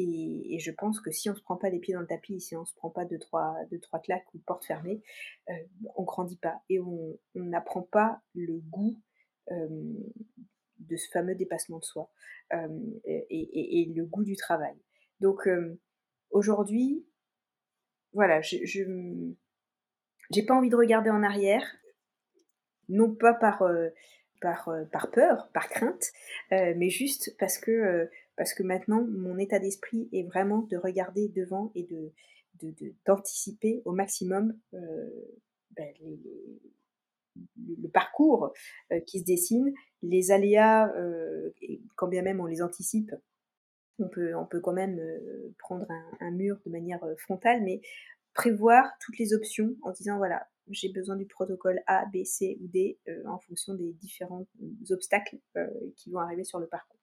Et, je pense que si on ne se prend pas les pieds dans le tapis, si on ne se prend pas deux trois, deux, trois claques ou portes fermées, on on grandit pas et on n'apprend pas le goût de ce fameux dépassement de soi et, le goût du travail. Donc aujourd'hui, voilà, je n'ai pas envie de regarder en arrière, non pas par, par, par peur, par crainte, mais juste parce que, parce que maintenant mon état d'esprit est vraiment de regarder devant et de d'anticiper au maximum ben, le parcours euh, qui se dessine, les aléas, euh, quand bien même on les anticipe, on peut, on peut quand même euh, prendre un, mur de manière frontale, mais prévoir toutes les options en disant voilà, j'ai besoin du protocole A, B, C ou D en fonction des différents obstacles qui vont arriver sur le parcours.